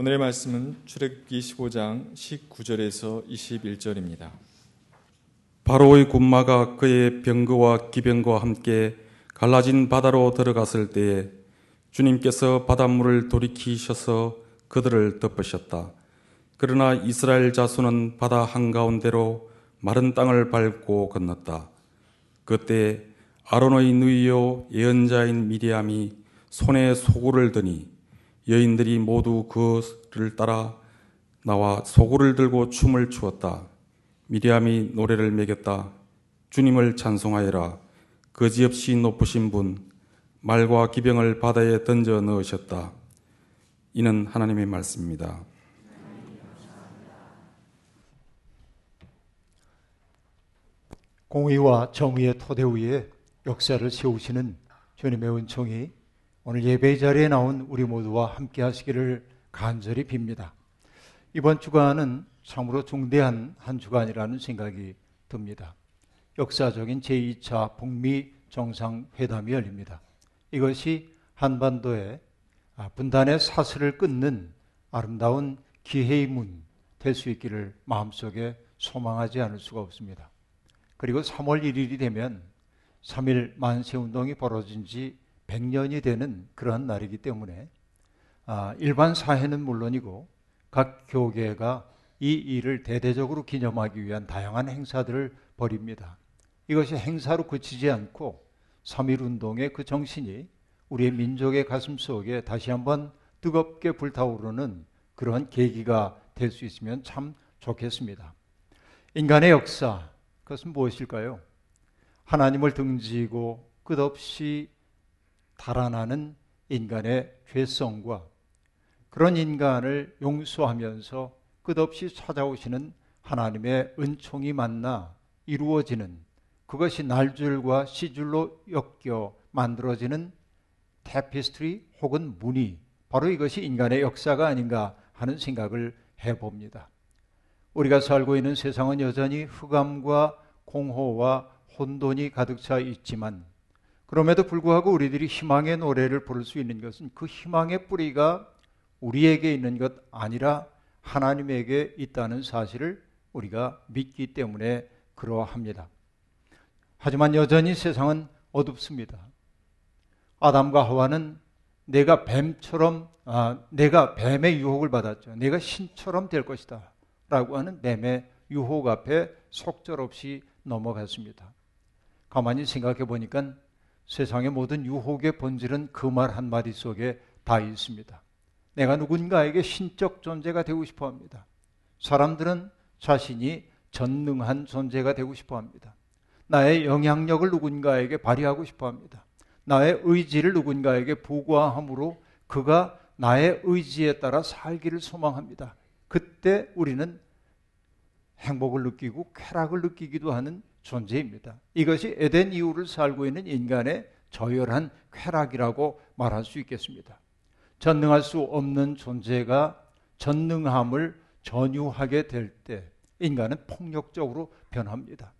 오늘의 말씀은 출애굽기 15장 19절에서 21절입니다. 바로의 군마가 그의 병거와 기병과 함께 갈라진 바다로 들어갔을 때에 주님께서 바닷물을 돌이키셔서 그들을 덮으셨다. 그러나 이스라엘 자손은 바다 한가운데로 마른 땅을 밟고 건넜다. 그때 아론의 누이요 예언자인 미리암이 손에 소굴을 드니 여인들이 모두 그를 따라 나와 소굴을 들고 춤을 추었다. 미리암이 노래를 매겼다. 주님을 찬송하여라. 거지없이 높으신 분, 말과 기병을 바다에 던져 넣으셨다. 이는 하나님의 말씀입니다. 공의와 정의의 토대 위에 역사를 세우시는 주님의 은총이 오늘 예배 자리에 나온 우리 모두와 함께 하시기를 간절히 빕니다. 이번 주간은 참으로 중대한 한 주간이라는 생각이 듭니다. 역사적인 제2차 북미 정상회담이 열립니다. 이것이 한반도의 분단의 사슬을 끊는 아름다운 기회의 문 될 수 있기를 마음속에 소망하지 않을 수가 없습니다. 그리고 3월 1일이 되면 3일 만세운동이 벌어진 지 100년이 되는 그러한 날이기 때문에 아, 일반 사회는 물론이고 각 교계가 이 일을 대대적으로 기념하기 위한 다양한 행사들을 벌입니다. 이것이 행사로 그치지 않고 3.1 운동의 그 정신이 우리의 민족의 가슴 속에 다시 한번 뜨겁게 불타오르는 그러한 계기가 될 수 있으면 참 좋겠습니다. 인간의 역사, 그것은 무엇일까요? 하나님을 등지고 끝없이 달아나는 인간의 죄성과 그런 인간을 용서하면서 끝없이 찾아오시는 하나님의 은총이 만나 이루어지는 그것이 날줄과 시줄로 엮여 만들어지는 테피스트리 혹은 무늬 바로 이것이 인간의 역사가 아닌가 하는 생각을 해봅니다. 우리가 살고 있는 세상은 여전히 흑암과 공허와 혼돈이 가득 차 있지만 그럼에도 불구하고 우리들이 희망의 노래를 부를 수 있는 것은 그 희망의 뿌리가 우리에게 있는 것 아니라 하나님에게 있다는 사실을 우리가 믿기 때문에 그러합니다. 하지만 여전히 세상은 어둡습니다. 아담과 하와는 내가 뱀처럼 아, 내가 뱀의 유혹을 받았죠. 내가 신처럼 될 것이다. 라고 하는 뱀의 유혹 앞에 속절없이 넘어갔습니다. 가만히 생각해 보니까 세상의 모든 유혹의 본질은 그 말 한마디 속에 다 있습니다. 내가 누군가에게 신적 존재가 되고 싶어 합니다. 사람들은 자신이 전능한 존재가 되고 싶어 합니다. 나의 영향력을 누군가에게 발휘하고 싶어 합니다. 나의 의지를 누군가에게 부과함으로 그가 나의 의지에 따라 살기를 소망합니다. 그때 우리는 행복을 느끼고 쾌락을 느끼기도 하는 존재입니다. 이것이 에덴 이후를 살고 있는 인간의 저열한 쾌락이라고 말할 수 있겠습니다. 전능할 수 없는 존재가 전능함을 전유하게 될 때 인간은 폭력적으로 변합니다.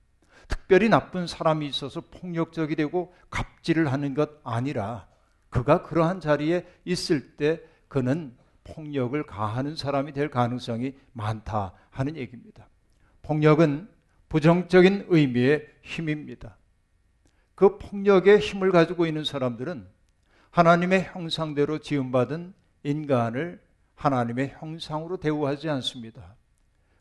특별히 나쁜 사람이 있어서 폭력적이 되고 갑질을 하는 것 아니라 그가 그러한 자리에 있을 때 그는 폭력을 가하는 사람이 될 가능성이 많다 하는 얘기입니다. 폭력은 부정적인 의미의 힘입니다. 그 폭력의 힘을 가지고 있는 사람들은 하나님의 형상대로 지음받은 인간을 하나님의 형상으로 대우하지 않습니다.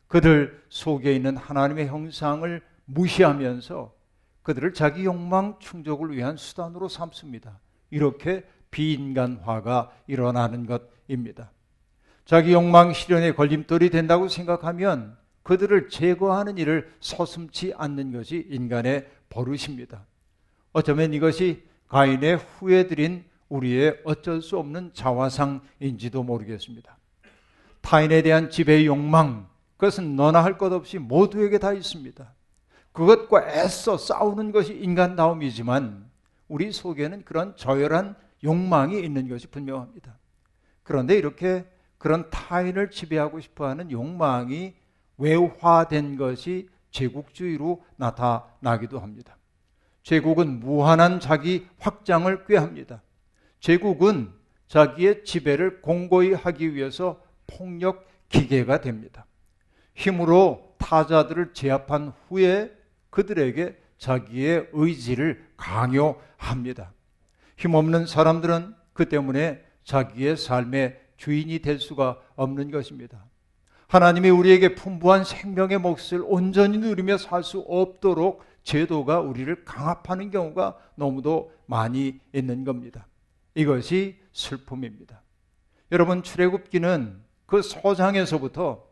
그들 속에 있는 하나님의 형상을 무시하면서 그들을 자기 욕망 충족을 위한 수단으로 삼습니다. 이렇게 비인간화가 일어나는 것입니다. 자기 욕망 실현의 걸림돌이 된다고 생각하면 그들을 제거하는 일을 서슴지 않는 것이 인간의 버릇입니다. 어쩌면 이것이 가인의 후회드린 우리의 어쩔 수 없는 자화상인지도 모르겠습니다. 타인에 대한 지배의 욕망, 그것은 너나 할 것 없이 모두에게 다 있습니다. 그것과 애써 싸우는 것이 인간다움이지만 우리 속에는 그런 저열한 욕망이 있는 것이 분명합니다. 그런데 이렇게 그런 타인을 지배하고 싶어 하는 욕망이 외화된 것이 제국주의로 나타나기도 합니다. 제국은 무한한 자기 확장을 꾀합니다. 제국은 자기의 지배를 공고히 하기 위해서 폭력 기계가 됩니다. 힘으로 타자들을 제압한 후에 그들에게 자기의 의지를 강요합니다. 힘없는 사람들은 그 때문에 자기의 삶의 주인이 될 수가 없는 것입니다. 하나님이 우리에게 풍부한 생명의 몫을 온전히 누리며 살 수 없도록 제도가 우리를 강압하는 경우가 너무도 많이 있는 겁니다. 이것이 슬픔입니다. 여러분 출애굽기는 그 소장에서부터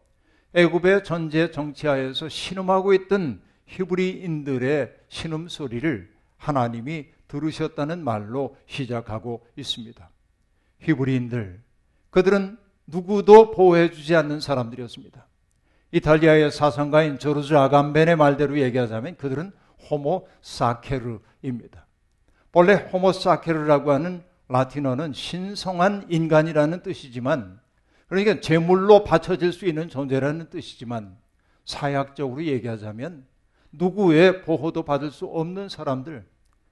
애굽의 전제 정치하에서 신음하고 있던 히브리인들의 신음 소리를 하나님이 들으셨다는 말로 시작하고 있습니다. 히브리인들 그들은 누구도 보호해주지 않는 사람들이었습니다. 이탈리아의 사상가인 조르주 아감벤의 말대로 얘기하자면 그들은 호모 사케르입니다. 본래 호모 사케르라고 하는 라틴어는 신성한 인간이라는 뜻이지만 그러니까 제물로 바쳐질 수 있는 존재라는 뜻이지만 사약적으로 얘기하자면 누구의 보호도 받을 수 없는 사람들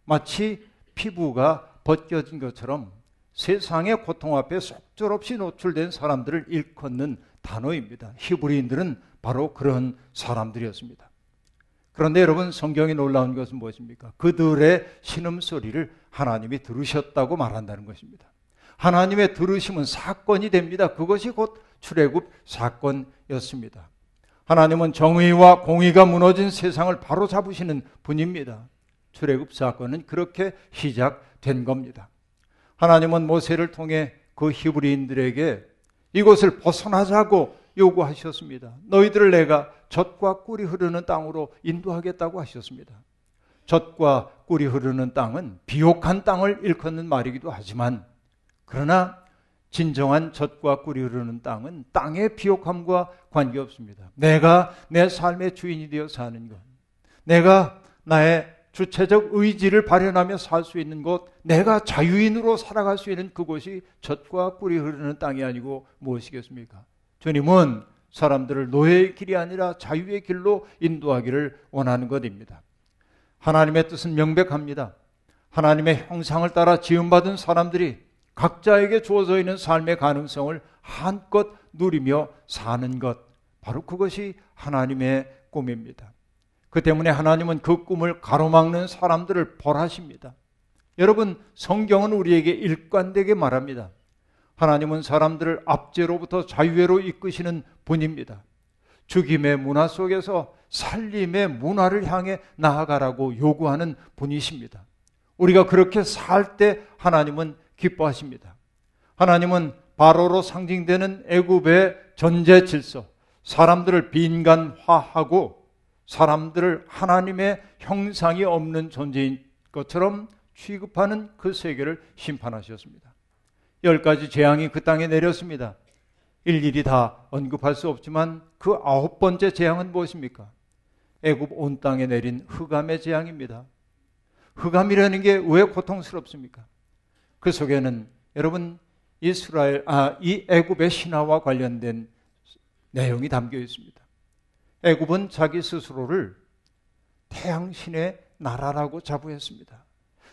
마치 피부가 벗겨진 것처럼 세상의 고통 앞에 속절없이 노출된 사람들을 일컫는 단어입니다. 히브리인들은 바로 그런 사람들이었습니다. 그런데 여러분 성경이 놀라운 것은 무엇입니까? 그들의 신음소리를 하나님이 들으셨다고 말한다는 것입니다. 하나님의 들으심은 사건이 됩니다. 그것이 곧 출애굽 사건이었습니다. 하나님은 정의와 공의가 무너진 세상을 바로 잡으시는 분입니다. 출애굽 사건은 그렇게 시작된 겁니다. 하나님은 모세를 통해 그 히브리인들에게 이곳을 벗어나자고 요구하셨습니다. 너희들을 내가 젖과 꿀이 흐르는 땅으로 인도하겠다고 하셨습니다. 젖과 꿀이 흐르는 땅은 비옥한 땅을 일컫는 말이기도 하지만 그러나 진정한 젖과 꿀이 흐르는 땅은 땅의 비옥함과 관계없습니다. 내가 내 삶의 주인이 되어 사는 것. 내가 나의 주체적 의지를 발현하며 살 수 있는 곳, 내가 자유인으로 살아갈 수 있는 그곳이 젖과 꿀이 흐르는 땅이 아니고 무엇이겠습니까? 주님은 사람들을 노예의 길이 아니라 자유의 길로 인도하기를 원하는 것입니다. 하나님의 뜻은 명백합니다. 하나님의 형상을 따라 지음받은 사람들이 각자에게 주어져 있는 삶의 가능성을 한껏 누리며 사는 것. 바로 그것이 하나님의 꿈입니다. 그 때문에 하나님은 그 꿈을 가로막는 사람들을 벌하십니다. 여러분, 성경은 우리에게 일관되게 말합니다. 하나님은 사람들을 압제로부터 자유회로 이끄시는 분입니다. 죽임의 문화 속에서 살림의 문화를 향해 나아가라고 요구하는 분이십니다. 우리가 그렇게 살 때 하나님은 기뻐하십니다. 하나님은 바로로 상징되는 애굽의 전제 질서, 사람들을 빈간화하고 사람들을 하나님의 형상이 없는 존재인 것처럼 취급하는 그 세계를 심판하셨습니다. 열 가지 재앙이 그 땅에 내렸습니다. 일일이 다 언급할 수 없지만 그 아홉 번째 재앙은 무엇입니까? 애굽 온 땅에 내린 흑암의 재앙입니다. 흑암이라는 게 왜 고통스럽습니까? 그 속에는 여러분 이스라엘 아이 애굽의 신화와 관련된 내용이 담겨 있습니다. 애굽은 자기 스스로를 태양신의 나라라고 자부했습니다.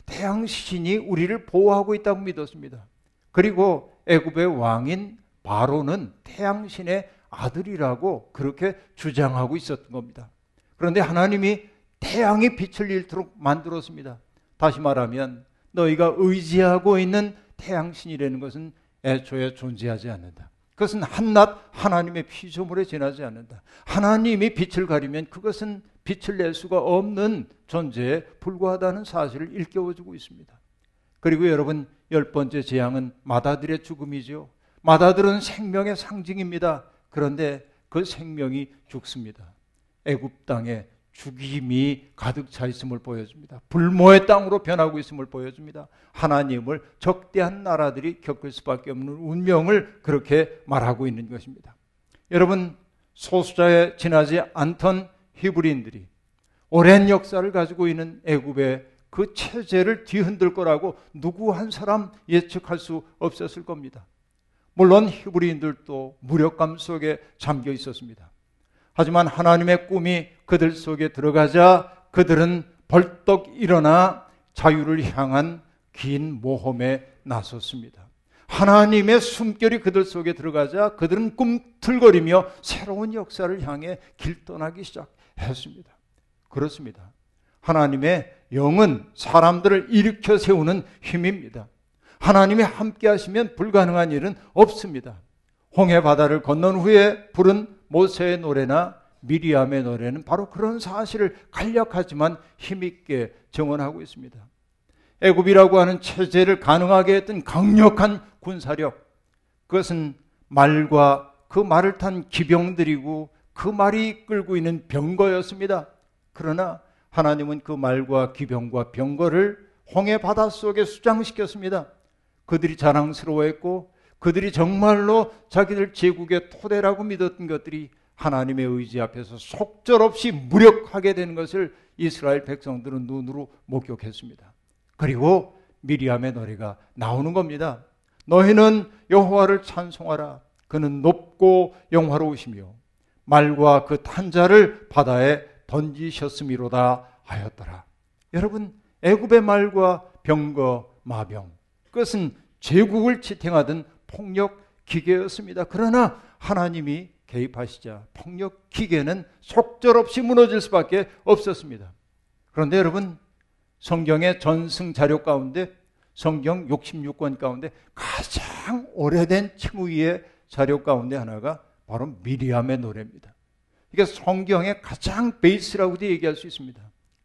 태양신이 우리를 보호하고 있다고 믿었습니다. 그리고 애굽의 왕인 바로는 태양신의 아들이라고 그렇게 주장하고 있었던 겁니다. 그런데 하나님이 태양이 빛을 잃도록 만들었습니다. 다시 말하면 너희가 의지하고 있는 태양신이라는 것은 애초에 존재하지 않는다. 그것은 한낱 하나님의 피조물에 지나지 않는다. 하나님이 빛을 가리면 그것은 빛을 낼 수가 없는 존재에 불과하다는 사실을 일깨워주고 있습니다. 그리고 여러분 열 번째 재앙은 마다들의 죽음이죠. 마다들은 생명의 상징입니다. 그런데 그 생명이 죽습니다. 애굽 땅에 죽임이 가득 차 있음을 보여줍니다. 불모의 땅으로 변하고 있음을 보여줍니다. 하나님을 적대한 나라들이 겪을 수밖에 없는 운명을 그렇게 말하고 있는 것입니다. 여러분, 소수자에 지나지 않던 히브리인들이 오랜 역사를 가지고 있는 애굽의 그 체제를 뒤흔들 거라고 누구 한 사람 예측할 수 없었을 겁니다. 물론 히브리인들도 무력감 속에 잠겨 있었습니다. 하지만 하나님의 꿈이 그들 속에 들어가자 그들은 벌떡 일어나 자유를 향한 긴 모험에 나섰습니다. 하나님의 숨결이 그들 속에 들어가자 그들은 꿈틀거리며 새로운 역사를 향해 길 떠나기 시작했습니다. 그렇습니다. 하나님의 영은 사람들을 일으켜 세우는 힘입니다. 하나님이 함께 하시면 불가능한 일은 없습니다. 홍해 바다를 건넌 후에 부른 모세의 노래나 미리암의 노래는 바로 그런 사실을 간략하지만 힘있게 정언하고 있습니다. 애굽이라고 하는 체제를 가능하게 했던 강력한 군사력 그것은 말과 그 말을 탄 기병들이고 그 말이 끌고 있는 병거였습니다. 그러나 하나님은 그 말과 기병과 병거를 홍해 바다 속에 수장시켰습니다. 그들이 자랑스러워했고 그들이 정말로 자기들 제국의 토대라고 믿었던 것들이 하나님의 의지 앞에서 속절없이 무력하게 되는 것을 이스라엘 백성들은 눈으로 목격했습니다. 그리고 미리암의 노래가 나오는 겁니다. 너희는 여호와를 찬송하라. 그는 높고 영화로우시며 말과 그 탄자를 바다에 던지셨음이로다 하였더라. 여러분 애굽의 말과 병거 마병 그것은 제국을 지탱하던 폭력 기계였습니다. 그러나 하나님이 개입하시자 폭력 기계는 속절없이 무너질 수밖에 없었습니다. 그런데 여러분 성경의 전승 자료 가운데 성경 66권 가운데 가장 오래된 칭의의 자료 가운데 하나가 바로 미리암의 노래입니다. 이게 성경의 가장 베이스라고도 얘기할 수 있습니다.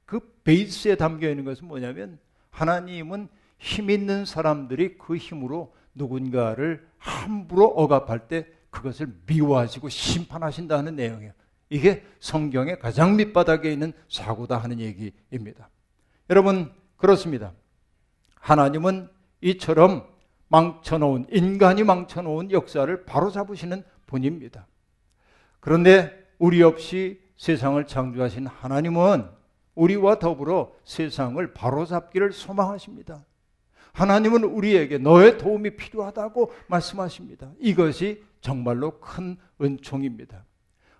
그 베이스에 담겨 있는 것은 뭐냐면 하나님은 힘 있는 사람들이 그 힘으로 누군가를 함부로 억압할 때 그것을 미워하시고 심판하신다는 내용이에요. 이게 성경의 가장 밑바닥에 있는 사고다 하는 얘기입니다. 여러분, 그렇습니다. 하나님은 이처럼 망쳐놓은, 인간이 망쳐놓은 역사를 바로잡으시는 분입니다. 그런데 우리 없이 세상을 창조하신 하나님은 우리와 더불어 세상을 바로잡기를 소망하십니다. 하나님은 우리에게 너의 도움이 필요하다고 말씀하십니다. 이것이 정말로 큰 은총입니다.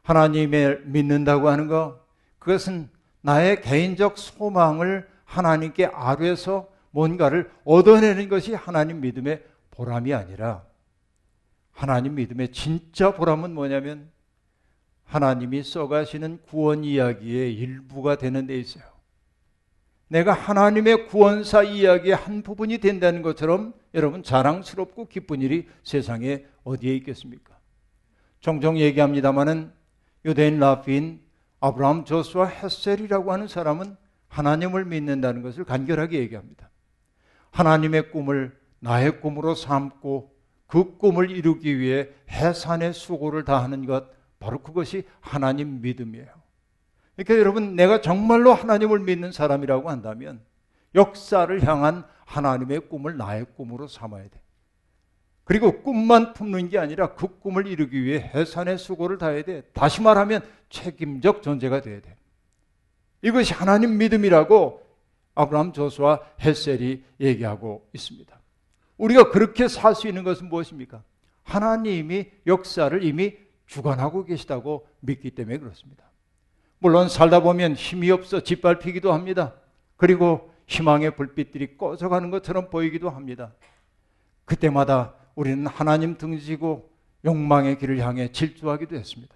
하나님을 믿는다고 하는 것, 그것은 나의 개인적 소망을 하나님께 아뢰서 뭔가를 얻어내는 것이 하나님 믿음의 보람이 아니라 하나님 믿음의 진짜 보람은 뭐냐면 하나님이 써가시는 구원 이야기의 일부가 되는 데 있어요. 내가 하나님의 구원사 이야기의 한 부분이 된다는 것처럼 여러분 자랑스럽고 기쁜 일이 세상에 어디에 있겠습니까? 종종 얘기합니다마는 유대인 라핀 아브라함 조스와 헤셀이라고 하는 사람은 하나님을 믿는다는 것을 간결하게 얘기합니다. 하나님의 꿈을 나의 꿈으로 삼고 그 꿈을 이루기 위해 해산의 수고를 다하는 것, 바로 그것이 하나님 믿음이에요. 그러니까 여러분, 내가 정말로 하나님을 믿는 사람이라고 한다면 역사를 향한 하나님의 꿈을 나의 꿈으로 삼아야 돼. 그리고 꿈만 품는 게 아니라 그 꿈을 이루기 위해 해산의 수고를 다해야 돼. 다시 말하면 책임적 존재가 돼야 돼. 이것이 하나님 믿음이라고 아브라함 조수와 헬셀이 얘기하고 있습니다. 우리가 그렇게 살 수 있는 것은 무엇입니까? 하나님이 역사를 이미 주관하고 계시다고 믿기 때문에 그렇습니다. 물론 살다 보면 힘이 없어 짓밟히기도 합니다. 그리고 희망의 불빛들이 꺼져가는 것처럼 보이기도 합니다. 그때마다 우리는 하나님 등지고 욕망의 길을 향해 질주하기도 했습니다.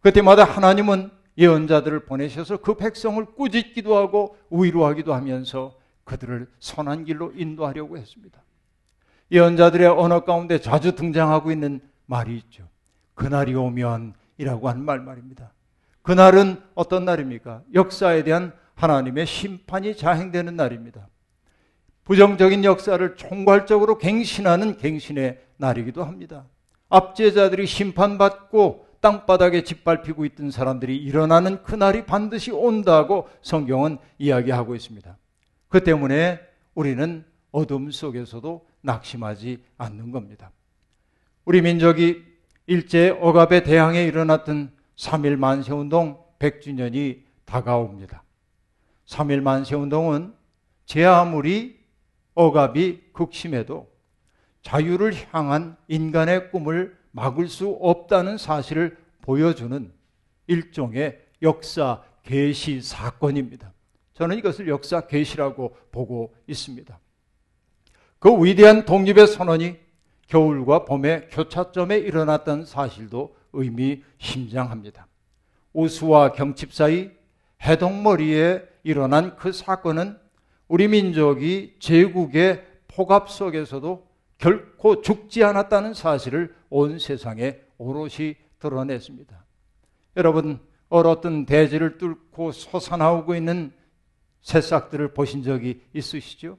그때마다 하나님은 예언자들을 보내셔서 그 백성을 꾸짖기도 하고 위로하기도 하면서 그들을 선한 길로 인도하려고 했습니다. 예언자들의 언어 가운데 자주 등장하고 있는 말이 있죠. 그날이 오면이라고 하는 말 말입니다. 그날은 어떤 날입니까? 역사에 대한 하나님의 심판이 자행되는 날입니다. 부정적인 역사를 총괄적으로 갱신하는 갱신의 날이기도 합니다. 압제자들이 심판받고 땅바닥에 짓밟히고 있던 사람들이 일어나는 그날이 반드시 온다고 성경은 이야기하고 있습니다. 그 때문에 우리는 어둠 속에서도 낙심하지 않는 겁니다. 우리 민족이 일제 억압에 대항해 일어났던 3일 만세운동 100주년이 다가옵니다. 3일 만세운동은 제 아무리 억압이 극심해도 자유를 향한 인간의 꿈을 막을 수 없다는 사실을 보여주는 일종의 역사 계시 사건입니다. 저는 이것을 역사 계시라고 보고 있습니다. 그 위대한 독립의 선언이 겨울과 봄의 교차점에 일어났던 사실도 의미 심장합니다. 우수와 경칩 사이 해동머리에 일어난 그 사건은 우리 민족이 제국의 폭압 속에서도 결코 죽지 않았다는 사실을 온 세상에 오롯이 드러냈습니다. 여러분, 얼었던 대지를 뚫고 솟아나오고 있는 새싹들을 보신 적이 있으시죠?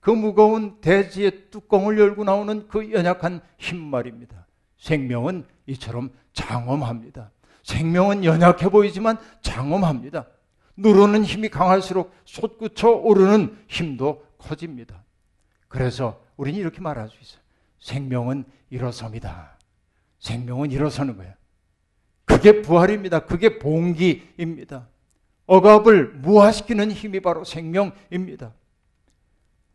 그 무거운 대지의 뚜껑을 열고 나오는 그 연약한 힘 말입니다. 생명은 이처럼 장엄합니다. 생명은 연약해 보이지만 장엄합니다. 누르는 힘이 강할수록 솟구쳐 오르는 힘도 커집니다. 그래서 우리는 이렇게 말할 수 있어요. 생명은 일어섭니다. 생명은 일어서는 거예요. 그게 부활입니다. 그게 봉기입니다. 억압을 무화시키는 힘이 바로 생명입니다.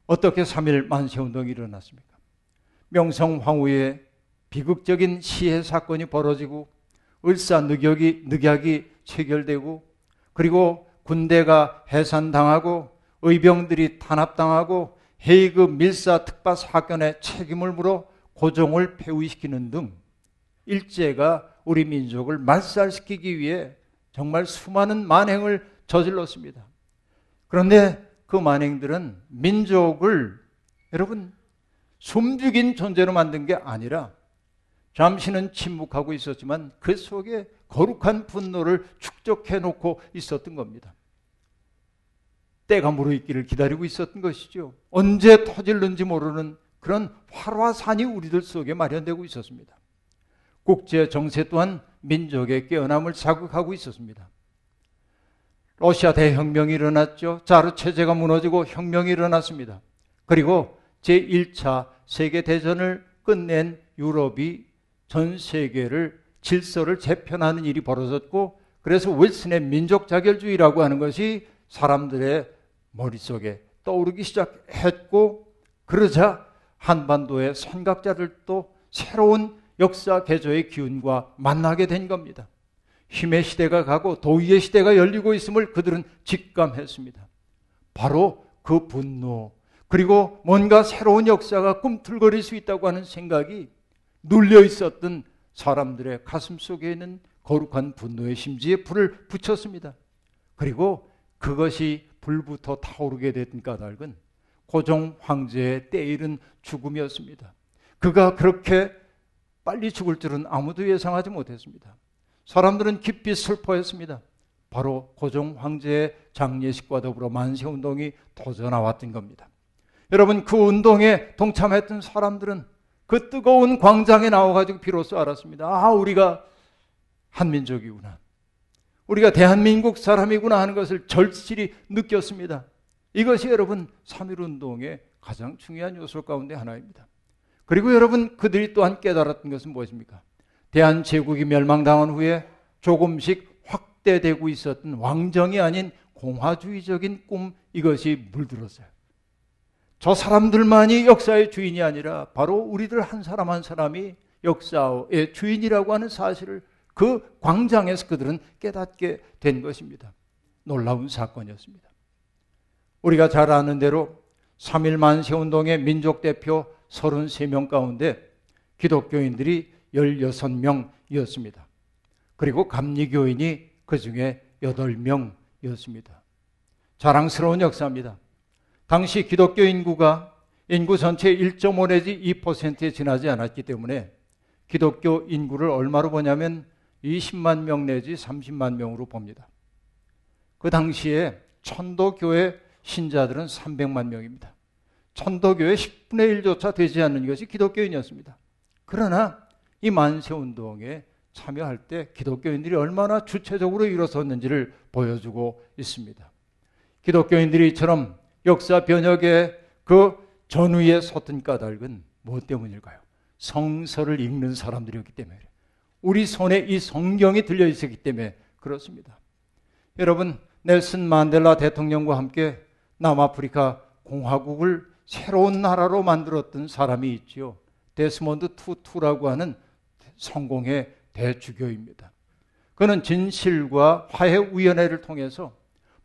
어떻게 3일 만세운동이 일어났습니까? 명성 황후의 비극적인 시해 사건이 벌어지고 을사늑약이 늑약이 체결되고 그리고 군대가 해산당하고 의병들이 탄압당하고 헤이그 밀사 특파 사건의 책임을 물어 고종을 폐위시키는 등 일제가 우리 민족을 말살시키기 위해 정말 수많은 만행을 저질렀습니다. 그런데 그 만행들은 민족을 여러분 숨죽인 존재로 만든 게 아니라 잠시는 침묵하고 있었지만 그 속에 거룩한 분노를 축적해 놓고 있었던 겁니다. 때가 무르익기를 기다리고 있었던 것이죠. 언제 터질는지 모르는 그런 활화산이 우리들 속에 마련되고 있었습니다. 국제 정세 또한 민족의 깨어남을 자극하고 있었습니다. 러시아 대혁명이 일어났죠. 자르 체제가 무너지고 혁명이 일어났습니다. 그리고 제1차 세계 대전을 끝낸 유럽이 전 세계를 질서를 재편하는 일이 벌어졌고 그래서 윌슨의 민족 자결주의라고 하는 것이 사람들의 머릿속에 떠오르기 시작했고 그러자 한반도의 선각자들도 새로운 역사 개조의 기운과 만나게 된 겁니다. 힘의 시대가 가고 도의의 시대가 열리고 있음을 그들은 직감했습니다. 바로 그 분노, 그리고 뭔가 새로운 역사가 꿈틀거릴 수 있다고 하는 생각이 눌려 있었던 사람들의 가슴 속에 있는 거룩한 분노의 심지에 불을 붙였습니다. 그리고 그것이 불부터 타오르게 된 까닭은 고종 황제의 때이른 죽음이었습니다. 그가 그렇게 빨리 죽을 줄은 아무도 예상하지 못했습니다. 사람들은 깊이 슬퍼했습니다. 바로 고종 황제의 장례식과 더불어 만세 운동이 터져 나왔던 겁니다. 여러분, 그 운동에 동참했던 사람들은 그 뜨거운 광장에 나와가지고 비로소 알았습니다. 아, 우리가 한민족이구나. 우리가 대한민국 사람이구나 하는 것을 절실히 느꼈습니다. 이것이 여러분 3.1운동의 가장 중요한 요소 가운데 하나입니다. 그리고 여러분 그들이 또한 깨달았던 것은 무엇입니까? 대한제국이 멸망당한 후에 조금씩 확대되고 있었던 왕정이 아닌 공화주의적인 꿈 이것이 물들었어요. 저 사람들만이 역사의 주인이 아니라 바로 우리들 한 사람 한 사람이 역사의 주인이라고 하는 사실을 그 광장에서 그들은 깨닫게 된 것입니다. 놀라운 사건이었습니다. 우리가 잘 아는 대로 3일 만세 운동의 민족 대표 33명 가운데 기독교인들이 16명이었습니다. 그리고 감리교인이 그 중에 8명이었습니다. 자랑스러운 역사입니다. 당시 기독교 인구가 인구 전체 1.5 내지 2%에 지나지 않았기 때문에 기독교 인구를 얼마로 보냐면 20만 명 내지 30만 명으로 봅니다. 그 당시에 천도교회 신자들은 300만 명입니다. 천도교회 10분의 1조차 되지 않는 것이 기독교인이었습니다. 그러나 이 만세 운동에 참여할 때 기독교인들이 얼마나 주체적으로 일어섰는지를 보여주고 있습니다. 기독교인들이 이처럼 역사 변혁의 그 전후에 섰던 까닭은 무엇 때문일까요? 성서를 읽는 사람들이었기 때문에 우리 손에 이 성경이 들려 있었기 때문에 그렇습니다. 여러분 넬슨 만델라 대통령과 함께 남아프리카 공화국을 새로운 나라로 만들었던 사람이 있지요. 데스몬드 투투라고 하는 성공의 대주교입니다. 그는 진실과 화해 위원회를 통해서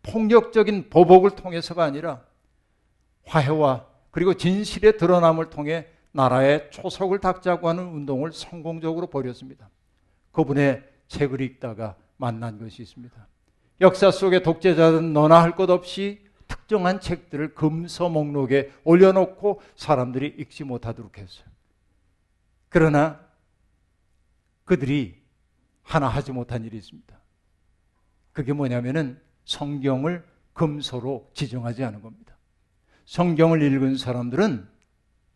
폭력적인 보복을 통해서가 아니라 화해와 그리고 진실의 드러남을 통해 나라의 초석을 닦자고 하는 운동을 성공적으로 벌였습니다. 그분의 책을 읽다가 만난 것이 있습니다. 역사 속의 독재자들은 너나 할 것 없이 특정한 책들을 금서 목록에 올려놓고 사람들이 읽지 못하도록 했어요. 그러나 그들이 하나 하지 못한 일이 있습니다. 그게 뭐냐면은 성경을 금서로 지정하지 않은 겁니다. 성경을 읽은 사람들은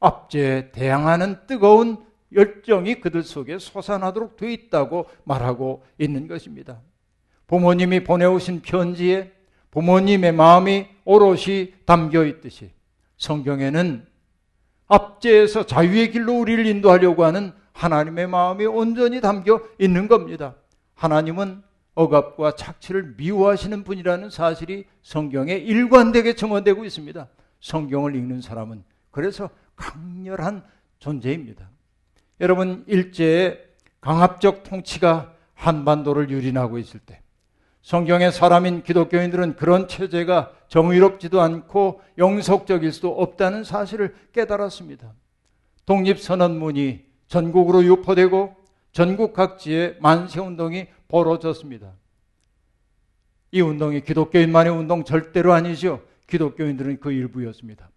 압제에 대항하는 뜨거운 열정이 그들 속에 솟아나도록 돼 있다고 말하고 있는 것입니다. 부모님이 보내오신 편지에 부모님의 마음이 오롯이 담겨 있듯이 성경에는 압제에서 자유의 길로 우리를 인도하려고 하는 하나님의 마음이 온전히 담겨 있는 겁니다. 하나님은 억압과 착취를 미워하시는 분이라는 사실이 성경에 일관되게 정언되고 있습니다. 성경을 읽는 사람은 그래서 강렬한 존재입니다. 여러분 일제의 강압적 통치가 한반도를 유린하고 있을 때 성경의 사람인 기독교인들은 그런 체제가 정의롭지도 않고 영속적일 수도 없다는 사실을 깨달았습니다. 독립선언문이 전국으로 유포되고 전국 각지에 만세운동이 벌어졌습니다. 이 운동이 기독교인만의 운동 절대로 아니죠. 기독교인들은 그 일부였습니다.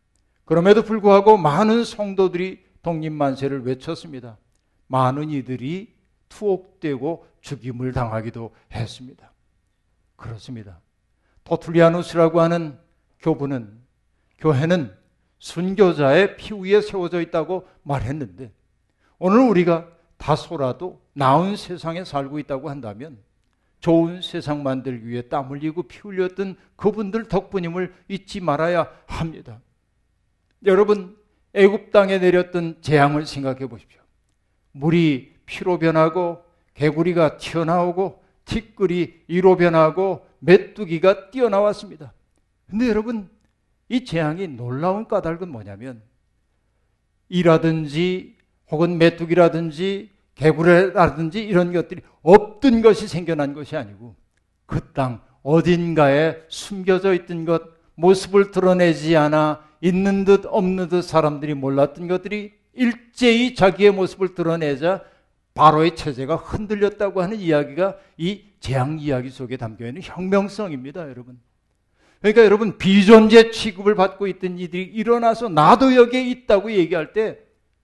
그럼에도 불구하고 많은 성도들이 독립만세를 외쳤습니다. 많은 이들이 투옥되고 죽임을 당하기도 했습니다. 그렇습니다. 토툴리아누스라고 하는 교부는 교회는 순교자의 피 위에 세워져 있다고 말했는데 오늘 우리가 다소라도 나은 세상에 살고 있다고 한다면 좋은 세상 만들기 위해 땀 흘리고 피 흘렸던 그분들 덕분임을 잊지 말아야 합니다. 여러분 애굽 땅에 내렸던 재앙을 생각해 보십시오. 물이 피로 변하고 개구리가 튀어나오고 티끌이 이로 변하고 메뚜기가 뛰어나왔습니다. 근데 여러분 이 재앙이 놀라운 까닭은 뭐냐면 이라든지 혹은 메뚜기라든지 개구리라든지 이런 것들이 없던 것이 생겨난 것이 아니고 그 땅 어딘가에 숨겨져 있던 것 모습을 드러내지 않아 있는 듯 없는 듯 사람들이 몰랐던 것들이 일제히 자기의 모습을 드러내자 바로의 체제가 흔들렸다고 하는 이야기가 이 재앙 이야기 속에 담겨 있는 혁명성입니다, 여러분. 그러니까 여러분 비존재 취급을 받고 있던 이들이 일어나서 나도 여기에 있다고 얘기할 때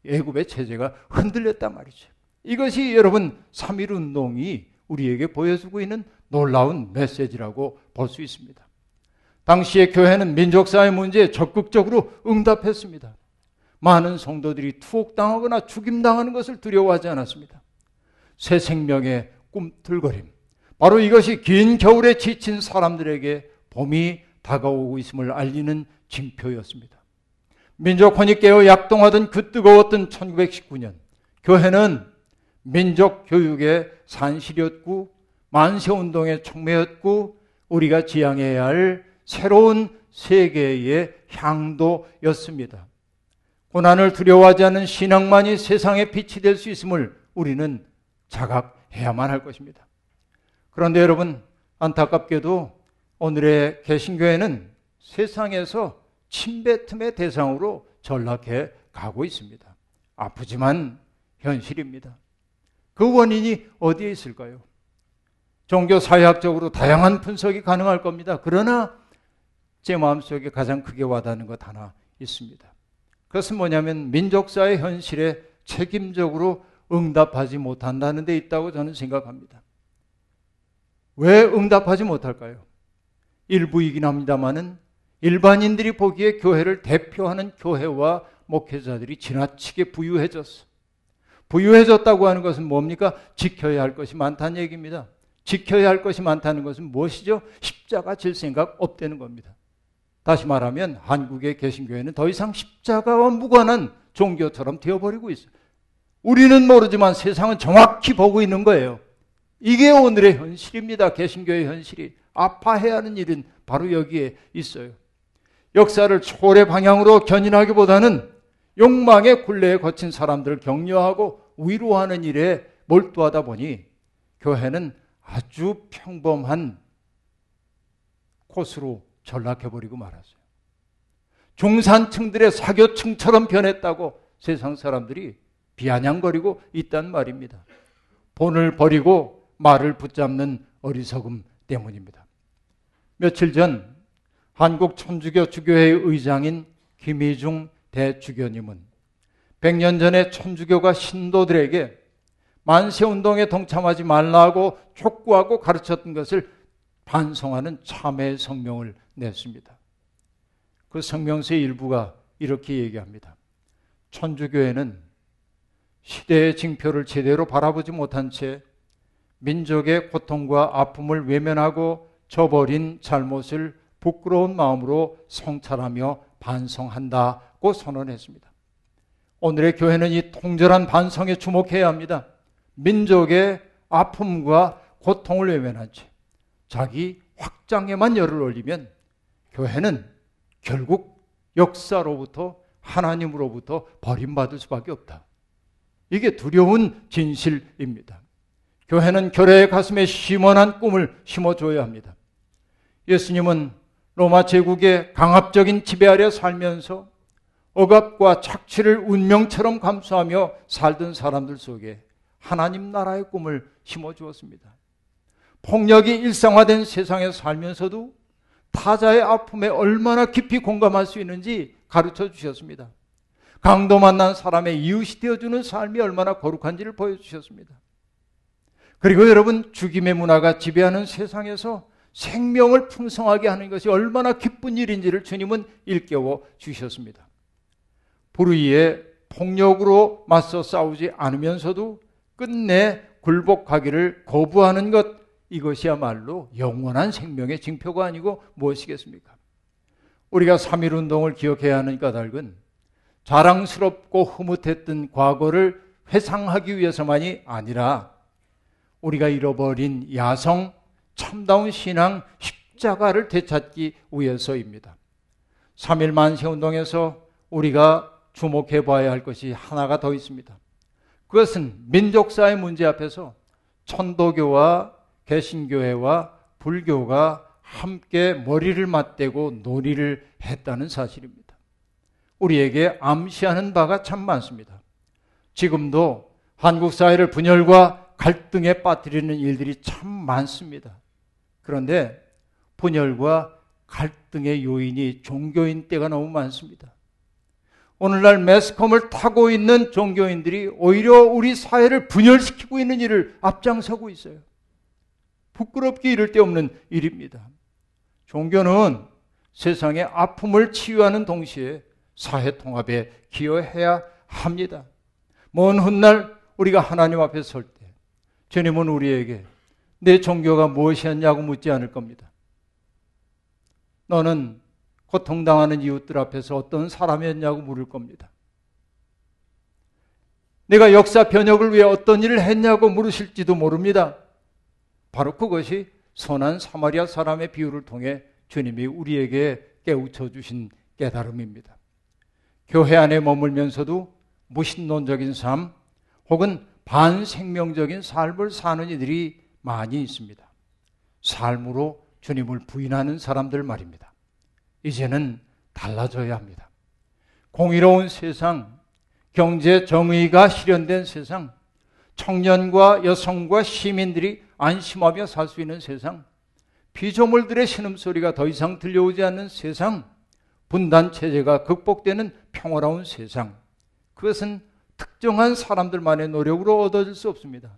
애굽의 체제가 흔들렸단 말이죠. 이것이 여러분 3.1 운동이 우리에게 보여주고 있는 놀라운 메시지라고 볼 수 있습니다. 당시의 교회는 민족사회 문제에 적극적으로 응답했습니다. 많은 성도들이 투옥당하거나 죽임당하는 것을 두려워하지 않았습니다. 새 생명의 꿈틀거림. 바로 이것이 긴 겨울에 지친 사람들에게 봄이 다가오고 있음을 알리는 징표였습니다. 민족혼이 깨어 약동하던 그 뜨거웠던 1919년, 교회는 민족 교육의 산실이었고, 만세 운동의 촉매였고, 우리가 지향해야 할 새로운 세계의 향도였습니다. 고난을 두려워하지 않는 신앙만이 세상의 빛이 될 수 있음을 우리는 자각해야만 할 것입니다. 그런데 여러분, 안타깝게도 오늘의 개신교회는 세상에서 침뱉음의 대상으로 전락해 가고 있습니다. 아프지만 현실입니다. 그 원인이 어디에 있을까요? 종교 사회학적으로 다양한 분석이 가능할 겁니다. 그러나 제 마음속에 가장 크게 와닿는 것 하나 있습니다. 그것은 뭐냐면 민족사의 현실에 책임적으로 응답하지 못한다는 데 있다고 저는 생각합니다. 왜 응답하지 못할까요? 일부이긴 합니다만은 일반인들이 보기에 교회를 대표하는 교회와 목회자들이 지나치게 부유해졌어. 부유해졌다고 하는 것은 뭡니까? 지켜야 할 것이 많다는 얘기입니다. 지켜야 할 것이 많다는 것은 무엇이죠? 십자가 질 생각 없다는 겁니다. 다시 말하면 한국의 개신교회는 더 이상 십자가와 무관한 종교처럼 되어버리고 있어요. 우리는 모르지만 세상은 정확히 보고 있는 거예요. 이게 오늘의 현실입니다. 개신교의 현실이. 아파해야 하는 일은 바로 여기에 있어요. 역사를 초월의 방향으로 견인하기보다는 욕망의 굴레에 거친 사람들을 격려하고 위로하는 일에 몰두하다 보니 교회는 아주 평범한 코스로 전락해버리고 말았어요. 중산층들의 사교층처럼 변했다고 세상 사람들이 비아냥거리고 있단 말입니다. 본을 버리고 말을 붙잡는 어리석음 때문입니다. 며칠 전 한국 천주교 주교회의 의장인 김희중 대주교님은 100년 전에 천주교가 신도들에게 만세 운동에 동참하지 말라고 촉구하고 가르쳤던 것을 반성하는 참회 성명을 냈습니다. 그 성명서의 일부가 이렇게 얘기합니다. 천주교회는 시대의 징표를 제대로 바라보지 못한 채 민족의 고통과 아픔을 외면하고 저버린 잘못을 부끄러운 마음으로 성찰하며 반성한다고 선언했습니다. 오늘의 교회는 이 통절한 반성에 주목해야 합니다. 민족의 아픔과 고통을 외면한 채 자기 확장에만 열을 올리면 교회는 결국 역사로부터 하나님으로부터 버림받을 수밖에 없다. 이게 두려운 진실입니다. 교회는 결의 가슴에 심원한 꿈을 심어줘야 합니다. 예수님은 로마 제국의 강압적인 지배 아래 살면서 억압과 착취를 운명처럼 감수하며 살던 사람들 속에 하나님 나라의 꿈을 심어주었습니다. 폭력이 일상화된 세상에 살면서도 타자의 아픔에 얼마나 깊이 공감할 수 있는지 가르쳐 주셨습니다. 강도 만난 사람의 이웃이 되어주는 삶이 얼마나 거룩한지를 보여주셨습니다. 그리고 여러분, 죽임의 문화가 지배하는 세상에서 생명을 풍성하게 하는 것이 얼마나 기쁜 일인지를 주님은 일깨워 주셨습니다. 불의에 폭력으로 맞서 싸우지 않으면서도 끝내 굴복하기를 거부하는 것, 이것이야말로 영원한 생명의 징표가 아니고 무엇이겠습니까? 우리가 3.1 운동을 기억해야 하는 까닭은 자랑스럽고 흐뭇했던 과거를 회상하기 위해서만이 아니라 우리가 잃어버린 야성, 참다운 신앙, 십자가를 되찾기 위해서입니다. 3.1 만세 운동에서 우리가 주목해 봐야 할 것이 하나가 더 있습니다. 그것은 민족사의 문제 앞에서 천도교와 개신교회와 불교가 함께 머리를 맞대고 놀이를 했다는 사실입니다. 우리에게 암시하는 바가 참 많습니다. 지금도 한국 사회를 분열과 갈등에 빠뜨리는 일들이 참 많습니다. 그런데 분열과 갈등의 요인이 종교인 때가 너무 많습니다. 오늘날 매스컴을 타고 있는 종교인들이 오히려 우리 사회를 분열시키고 있는 일을 앞장서고 있어요. 부끄럽게 이를 데 없는 일입니다. 종교는 세상의 아픔을 치유하는 동시에 사회 통합에 기여해야 합니다. 먼 훗날 우리가 하나님 앞에 설 때, 주님은 우리에게 내 종교가 무엇이었냐고 묻지 않을 겁니다. 너는 고통당하는 이웃들 앞에서 어떤 사람이었냐고 물을 겁니다. 내가 역사 변혁을 위해 어떤 일을 했냐고 물으실지도 모릅니다. 바로 그것이 선한 사마리아 사람의 비유를 통해 주님이 우리에게 깨우쳐 주신 깨달음입니다. 교회 안에 머물면서도 무신론적인 삶 혹은 반생명적인 삶을 사는 이들이 많이 있습니다. 삶으로 주님을 부인하는 사람들 말입니다. 이제는 달라져야 합니다. 공의로운 세상, 경제 정의가 실현된 세상, 청년과 여성과 시민들이 안심하며 살 수 있는 세상, 피조물들의 신음소리가 더 이상 들려오지 않는 세상, 분단 체제가 극복되는 평화로운 세상. 그것은 특정한 사람들만의 노력으로 얻어질 수 없습니다.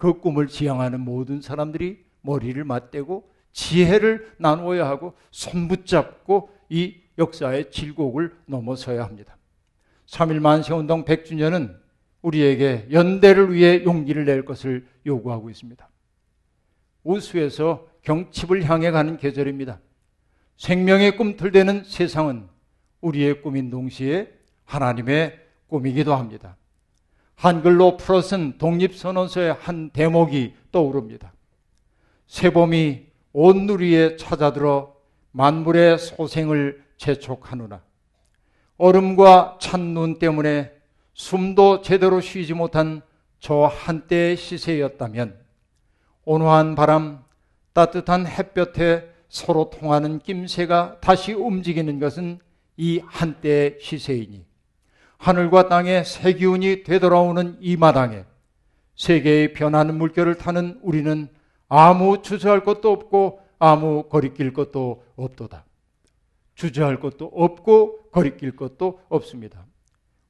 그 꿈을 지향하는 모든 사람들이 머리를 맞대고 지혜를 나누어야 하고 손붙잡고 이 역사의 질곡을 넘어서야 합니다. 3일 만세운동 100주년은 우리에게 연대를 위해 용기를 낼 것을 요구하고 있습니다. 우수에서 경칩을 향해 가는 계절입니다. 생명의 꿈틀대는 세상은 우리의 꿈인 동시에 하나님의 꿈이기도 합니다. 한글로 풀어쓴 독립선언서의 한 대목이 떠오릅니다. 새봄이 온 누리에 찾아들어 만물의 소생을 재촉하노라. 얼음과 찬 눈 때문에 숨도 제대로 쉬지 못한 저 한때의 시세였다면 온화한 바람, 따뜻한 햇볕에 서로 통하는 낌새가 다시 움직이는 것은 이 한때의 시세이니 하늘과 땅의 새 기운이 되돌아오는 이 마당에 세계의 변하는 물결을 타는 우리는 아무 주저할 것도 없고 아무 거리낄 것도 없도다. 주저할 것도 없고 거리낄 것도 없습니다.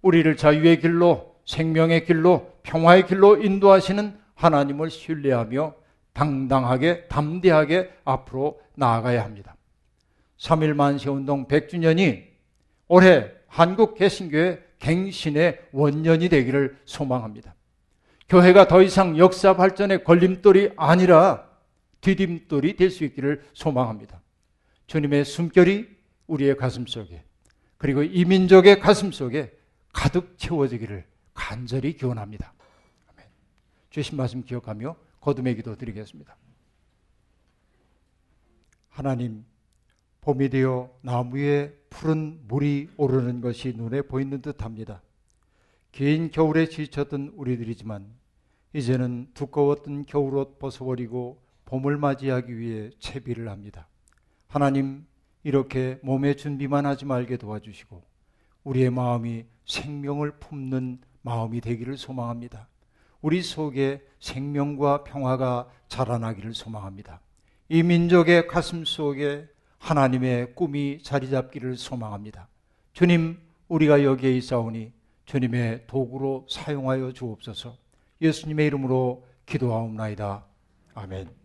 우리를 자유의 길로 생명의 길로 평화의 길로 인도하시는 하나님을 신뢰하며 당당하게 담대하게 앞으로 나아가야 합니다. 3일 만세 운동 100주년이 올해 한국 개신교회 갱신의 원년이 되기를 소망합니다. 교회가 더 이상 역사 발전의 걸림돌이 아니라 디딤돌이 될 수 있기를 소망합니다. 주님의 숨결이 우리의 가슴 속에 그리고 이 민족의 가슴 속에 가득 채워지기를 간절히 기원합니다. 아멘. 주신 말씀 기억하며 거듭의 기도 드리겠습니다. 하나님, 봄이 되어 나무에 푸른 물이 오르는 것이 눈에 보이는 듯 합니다. 긴 겨울에 지쳤던 우리들이지만 이제는 두꺼웠던 겨울옷 벗어버리고 봄을 맞이하기 위해 채비를 합니다. 하나님, 이렇게 몸의 준비만 하지 말게 도와주시고 우리의 마음이 생명을 품는 마음이 되기를 소망합니다. 우리 속에 생명과 평화가 자라나기를 소망합니다. 이 민족의 가슴 속에 하나님의 꿈이 자리 잡기를 소망합니다. 주님, 우리가 여기에 있사오니 주님의 도구로 사용하여 주옵소서. 예수님의 이름으로 기도하옵나이다. 아멘.